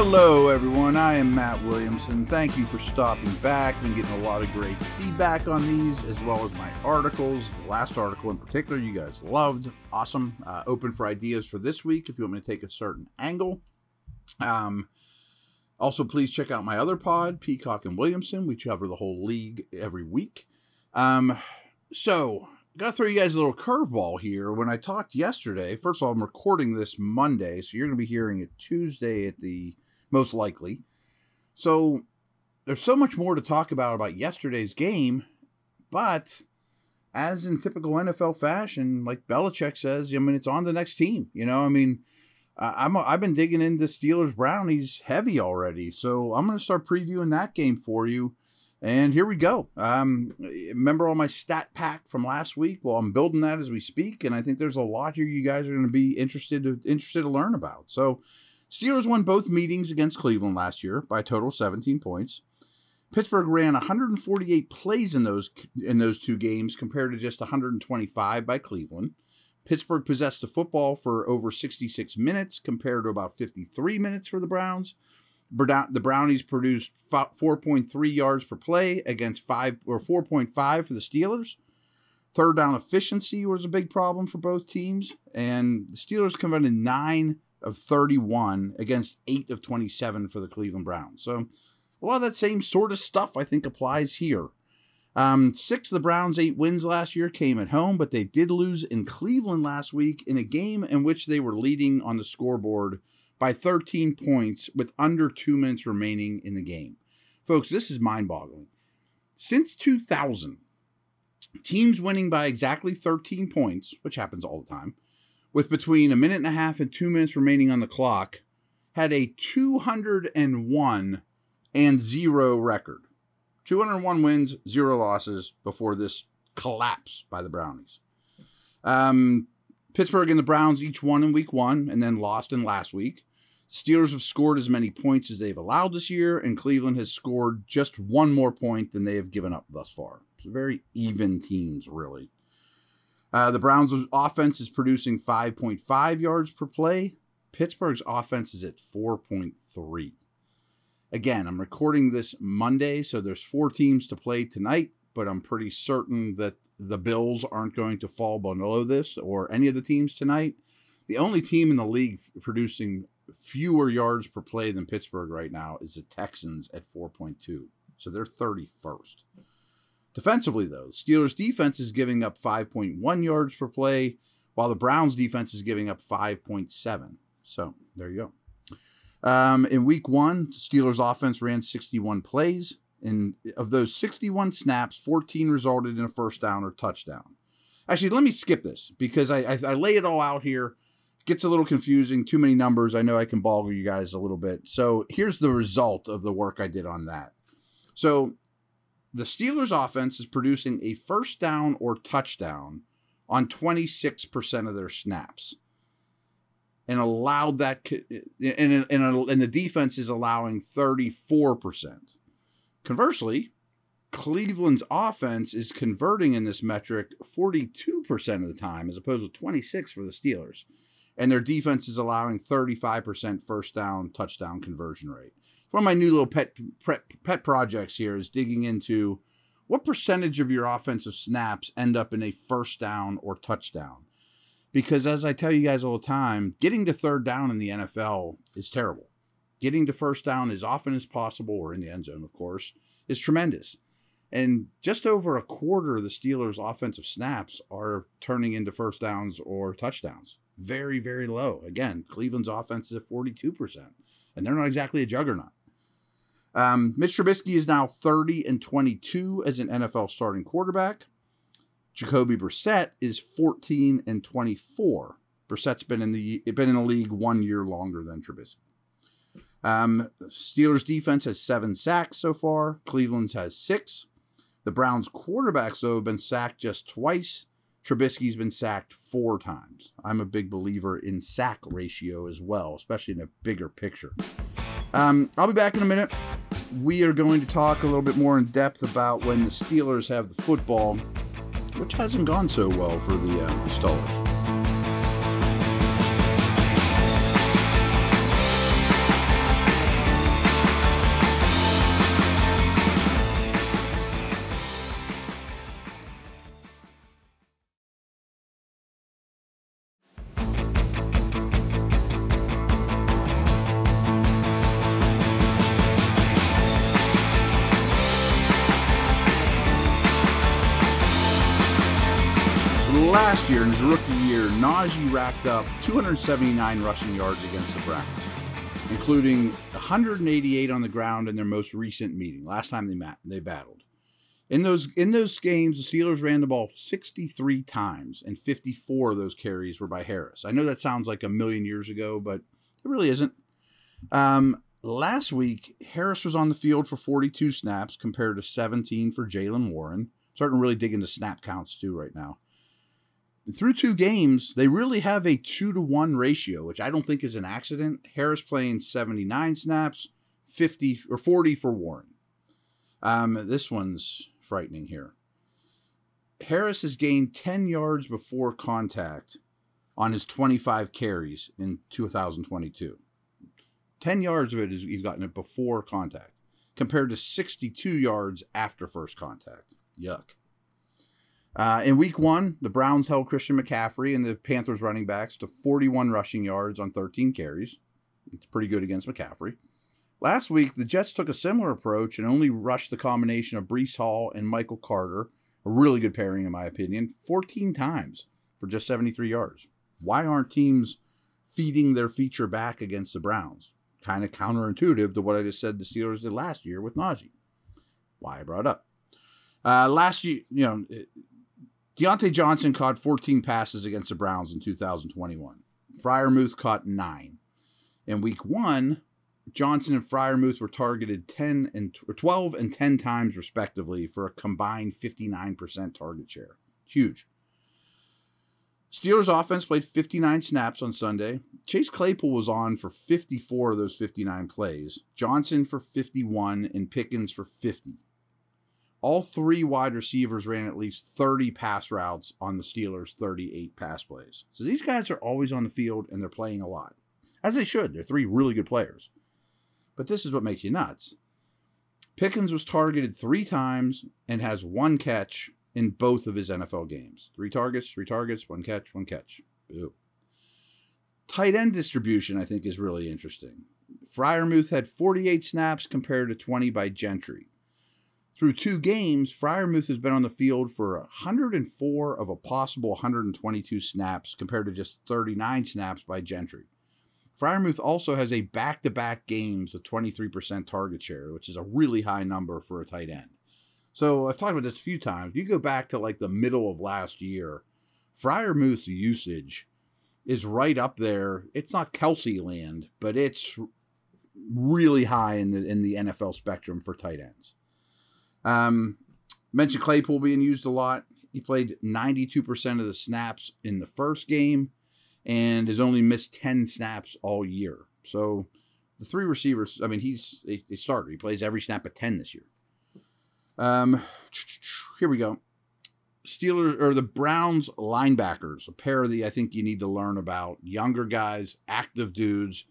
Hello, everyone. I am Matt Williamson. Thank you for stopping back. Been getting a lot of great feedback on these, as well as my articles. The last article in particular, you guys loved. Awesome. Uh, open for ideas for this week if you want me to take a certain angle. Um, also, please check out my other pod, Peacock and Williamson. We cover the whole league every week. Um, so, gotta throw you guys a little curveball here. When I talked yesterday, first of all, I'm recording this Monday, so you're gonna be hearing it Tuesday at the most likely. So there's so much more to talk about about yesterday's game, but as in typical NFL fashion, like Belichick says, I mean it's on the next team. You know, I mean. I'm I've been digging into Steelers Brownies heavy already, so I'm going to start previewing that game for you. And here we go. Um, remember all my stat pack from last week? Well, I'm building that as we speak, and I think there's a lot here you guys are going to be interested to, interested to learn about. So, Steelers won both meetings against Cleveland last year by a total 17 points. Pittsburgh ran 148 plays in those in those two games compared to just 125 by Cleveland. Pittsburgh possessed the football for over 66 minutes compared to about 53 minutes for the Browns. The Brownies produced 4.3 yards per play against 5 or 4.5 for the Steelers. Third down efficiency was a big problem for both teams, and the Steelers converted 9 of 31 against 8 of 27 for the Cleveland Browns. So a lot of that same sort of stuff I think applies here. Um, six of the Browns' eight wins last year came at home, but they did lose in Cleveland last week in a game in which they were leading on the scoreboard by 13 points with under two minutes remaining in the game. Folks, this is mind boggling. Since 2000, teams winning by exactly 13 points, which happens all the time, with between a minute and a half and two minutes remaining on the clock, had a 201 and zero record. 201 wins, zero losses before this collapse by the Brownies. Um, Pittsburgh and the Browns each won in week one and then lost in last week. Steelers have scored as many points as they've allowed this year, and Cleveland has scored just one more point than they have given up thus far. Very even teams, really. Uh, the Browns' offense is producing 5.5 yards per play. Pittsburgh's offense is at 4.3. Again, I'm recording this Monday, so there's four teams to play tonight, but I'm pretty certain that the Bills aren't going to fall below this or any of the teams tonight. The only team in the league producing fewer yards per play than Pittsburgh right now is the Texans at 4.2. So they're 31st. Defensively, though, Steelers defense is giving up 5.1 yards per play, while the Browns defense is giving up 5.7. So there you go. Um, in week one, Steelers offense ran 61 plays. And of those 61 snaps, 14 resulted in a first down or touchdown. Actually, let me skip this because I, I, I lay it all out here. Gets a little confusing, too many numbers. I know I can boggle you guys a little bit. So here's the result of the work I did on that. So the Steelers offense is producing a first down or touchdown on 26% of their snaps and allowed that and, and, and the defense is allowing 34%. Conversely, Cleveland's offense is converting in this metric 42% of the time as opposed to 26 for the Steelers. And their defense is allowing 35% first down touchdown conversion rate. one of my new little pet, pet pet projects here is digging into what percentage of your offensive snaps end up in a first down or touchdown. Because as I tell you guys all the time, getting to third down in the NFL is terrible. Getting to first down as often as possible, or in the end zone, of course, is tremendous. And just over a quarter of the Steelers' offensive snaps are turning into first downs or touchdowns. Very, very low. Again, Cleveland's offense is at 42%, and they're not exactly a juggernaut. Um, Mitch Trubisky is now 30 and 22 as an NFL starting quarterback. Jacoby Brissett is 14 and 24. Brissett's been in the been in the league one year longer than Trubisky. Um, Steelers defense has seven sacks so far. Cleveland's has six. The Browns quarterbacks, though, have been sacked just twice. Trubisky's been sacked four times. I'm a big believer in sack ratio as well, especially in a bigger picture. Um, I'll be back in a minute. We are going to talk a little bit more in depth about when the Steelers have the football, which hasn't gone so well for the, uh, Steelers. Last year, in his rookie year, Najee racked up 279 rushing yards against the Browns, including 188 on the ground in their most recent meeting, last time they met, they battled. In those in those games, the Steelers ran the ball 63 times, and 54 of those carries were by Harris. I know that sounds like a million years ago, but it really isn't. Um, last week, Harris was on the field for 42 snaps compared to 17 for Jaylen Warren. Starting to really dig into snap counts too right now through two games, they really have a two to one ratio, which I don't think is an accident. Harris playing 79 snaps, 50 or 40 for Warren. Um, this one's frightening here. Harris has gained 10 yards before contact on his 25 carries in 2022. 10 yards of it is he's gotten it before contact, compared to 62 yards after first contact. Yuck. Uh, in week one, the Browns held Christian McCaffrey and the Panthers running backs to 41 rushing yards on 13 carries. It's pretty good against McCaffrey. Last week, the Jets took a similar approach and only rushed the combination of Breece Hall and Michael Carter, a really good pairing, in my opinion, 14 times for just 73 yards. Why aren't teams feeding their feature back against the Browns? Kind of counterintuitive to what I just said the Steelers did last year with Najee. Why I brought up. Uh, last year, you know, Diontae Johnson caught 14 passes against the Browns in 2021. Freiermuth caught nine. In week one, Johnson and Freiermuth were targeted 10 and 12 and 10 times respectively for a combined 59% target share. Huge. Steelers offense played 59 snaps on Sunday. Chase Claypool was on for 54 of those 59 plays, Johnson for 51, and Pickens for 50 all three wide receivers ran at least 30 pass routes on the Steelers' 38 pass plays. So these guys are always on the field and they're playing a lot. As they should. They're three really good players. But this is what makes you nuts. Pickens was targeted three times and has one catch in both of his NFL games. Three targets, three targets, one catch, one catch. Boo. Tight end distribution, I think, is really interesting. Freiermuth had 48 snaps compared to 20 by Gentry. Through two games, Freiermuth has been on the field for 104 of a possible 122 snaps compared to just 39 snaps by Gentry. Freiermuth also has a back to back games with 23% target share, which is a really high number for a tight end. So I've talked about this a few times. You go back to like the middle of last year, Freiermuth's usage is right up there. It's not Kelce land, but it's really high in the in the NFL spectrum for tight ends. Um, mentioned Claypool being used a lot. He played 92% of the snaps in the first game and has only missed 10 snaps all year. So the three receivers, I mean, he's a, a starter. He plays every snap at 10 this year. Um, here we go. Steelers or the Browns linebackers, a pair of the I think you need to learn about. Younger guys, active dudes.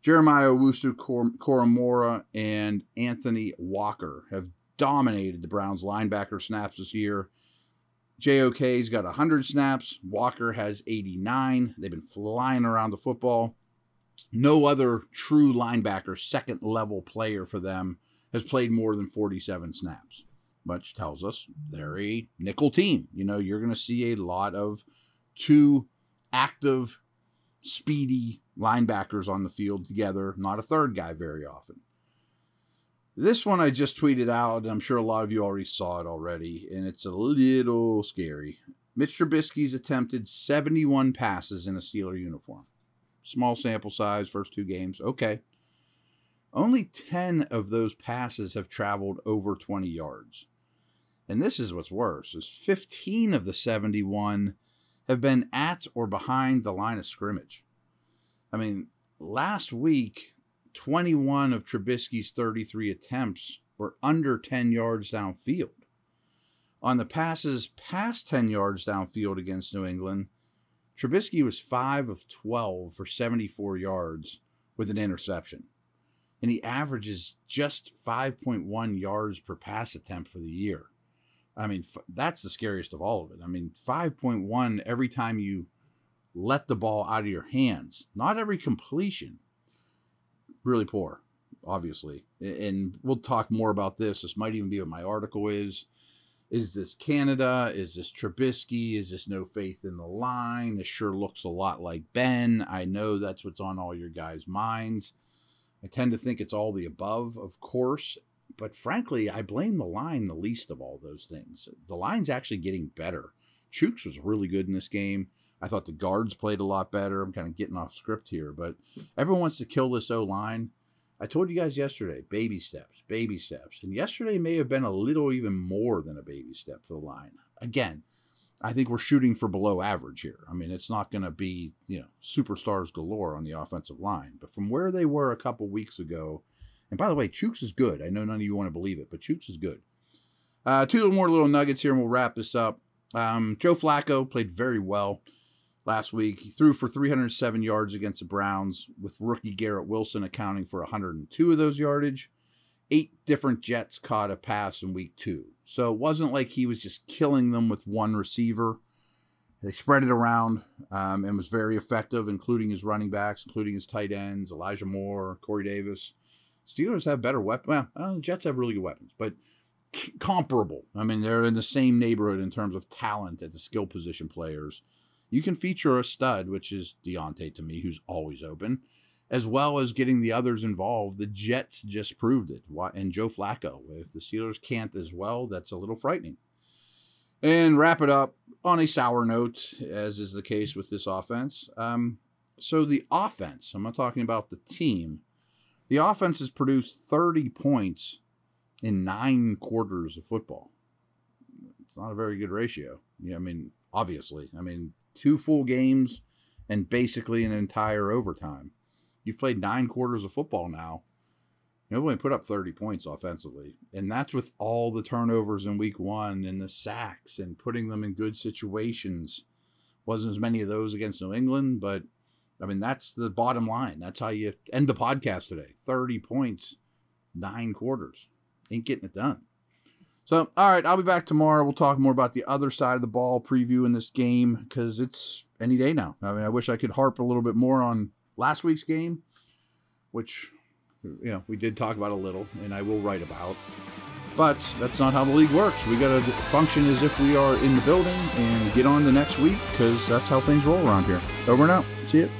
Jeremiah Owusu Koramoah and Anthony Walker have dominated the Browns linebacker snaps this year. JOK's got 100 snaps. Walker has 89. They've been flying around the football. No other true linebacker, second level player for them, has played more than 47 snaps, which tells us they're a nickel team. You know, you're going to see a lot of two active, speedy linebackers on the field together, not a third guy very often. This one I just tweeted out, and I'm sure a lot of you already saw it already, and it's a little scary. Mitch Trubisky's attempted 71 passes in a Steeler uniform. Small sample size, first two games. Okay. Only 10 of those passes have traveled over 20 yards. And this is what's worse, is 15 of the 71 have been at or behind the line of scrimmage. I mean, last week 21 of Trubisky's 33 attempts were under 10 yards downfield. On the passes past 10 yards downfield against New England, Trubisky was 5 of 12 for 74 yards with an interception. And he averages just 5.1 yards per pass attempt for the year. I mean, that's the scariest of all of it. I mean, 5.1 every time you let the ball out of your hands, not every completion really poor, obviously. And we'll talk more about this. This might even be what my article is. Is this Canada? Is this Trubisky? Is this no faith in the line? This sure looks a lot like Ben. I know that's what's on all your guys' minds. I tend to think it's all the above, of course. But frankly, I blame the line the least of all those things. The line's actually getting better. Chuks was really good in this game. I thought the guards played a lot better. I'm kind of getting off script here, but everyone wants to kill this O line. I told you guys yesterday, baby steps, baby steps. And yesterday may have been a little even more than a baby step for the line. Again, I think we're shooting for below average here. I mean, it's not going to be, you know, superstars galore on the offensive line. But from where they were a couple weeks ago, and by the way, Chuks is good. I know none of you want to believe it, but Chuks is good. Uh, two more little nuggets here, and we'll wrap this up. Um, Joe Flacco played very well last week. He threw for 307 yards against the Browns, with rookie Garrett Wilson accounting for 102 of those yardage. Eight different Jets caught a pass in week two. So it wasn't like he was just killing them with one receiver. They spread it around um, and was very effective, including his running backs, including his tight ends, Elijah Moore, Corey Davis. Steelers have better weapons. Well, the Jets have really good weapons, but comparable. I mean, they're in the same neighborhood in terms of talent at the skill position players you can feature a stud, which is Diontae to me, who's always open, as well as getting the others involved. The Jets just proved it. And Joe Flacco. If the Steelers can't as well, that's a little frightening. And wrap it up on a sour note, as is the case with this offense. Um, so the offense, I'm not talking about the team. The offense has produced 30 points in nine quarters of football. It's not a very good ratio. Yeah, I mean, obviously. I mean, two full games, and basically an entire overtime. You've played nine quarters of football now. You've only put up 30 points offensively. And that's with all the turnovers in week one and the sacks and putting them in good situations. Wasn't as many of those against New England, but I mean, that's the bottom line. That's how you end the podcast today 30 points, nine quarters. Ain't getting it done. So, all right, I'll be back tomorrow. We'll talk more about the other side of the ball, preview in this game because it's any day now. I mean, I wish I could harp a little bit more on last week's game, which you know we did talk about a little, and I will write about. But that's not how the league works. We got to function as if we are in the building and get on the next week because that's how things roll around here. Over and out. See you.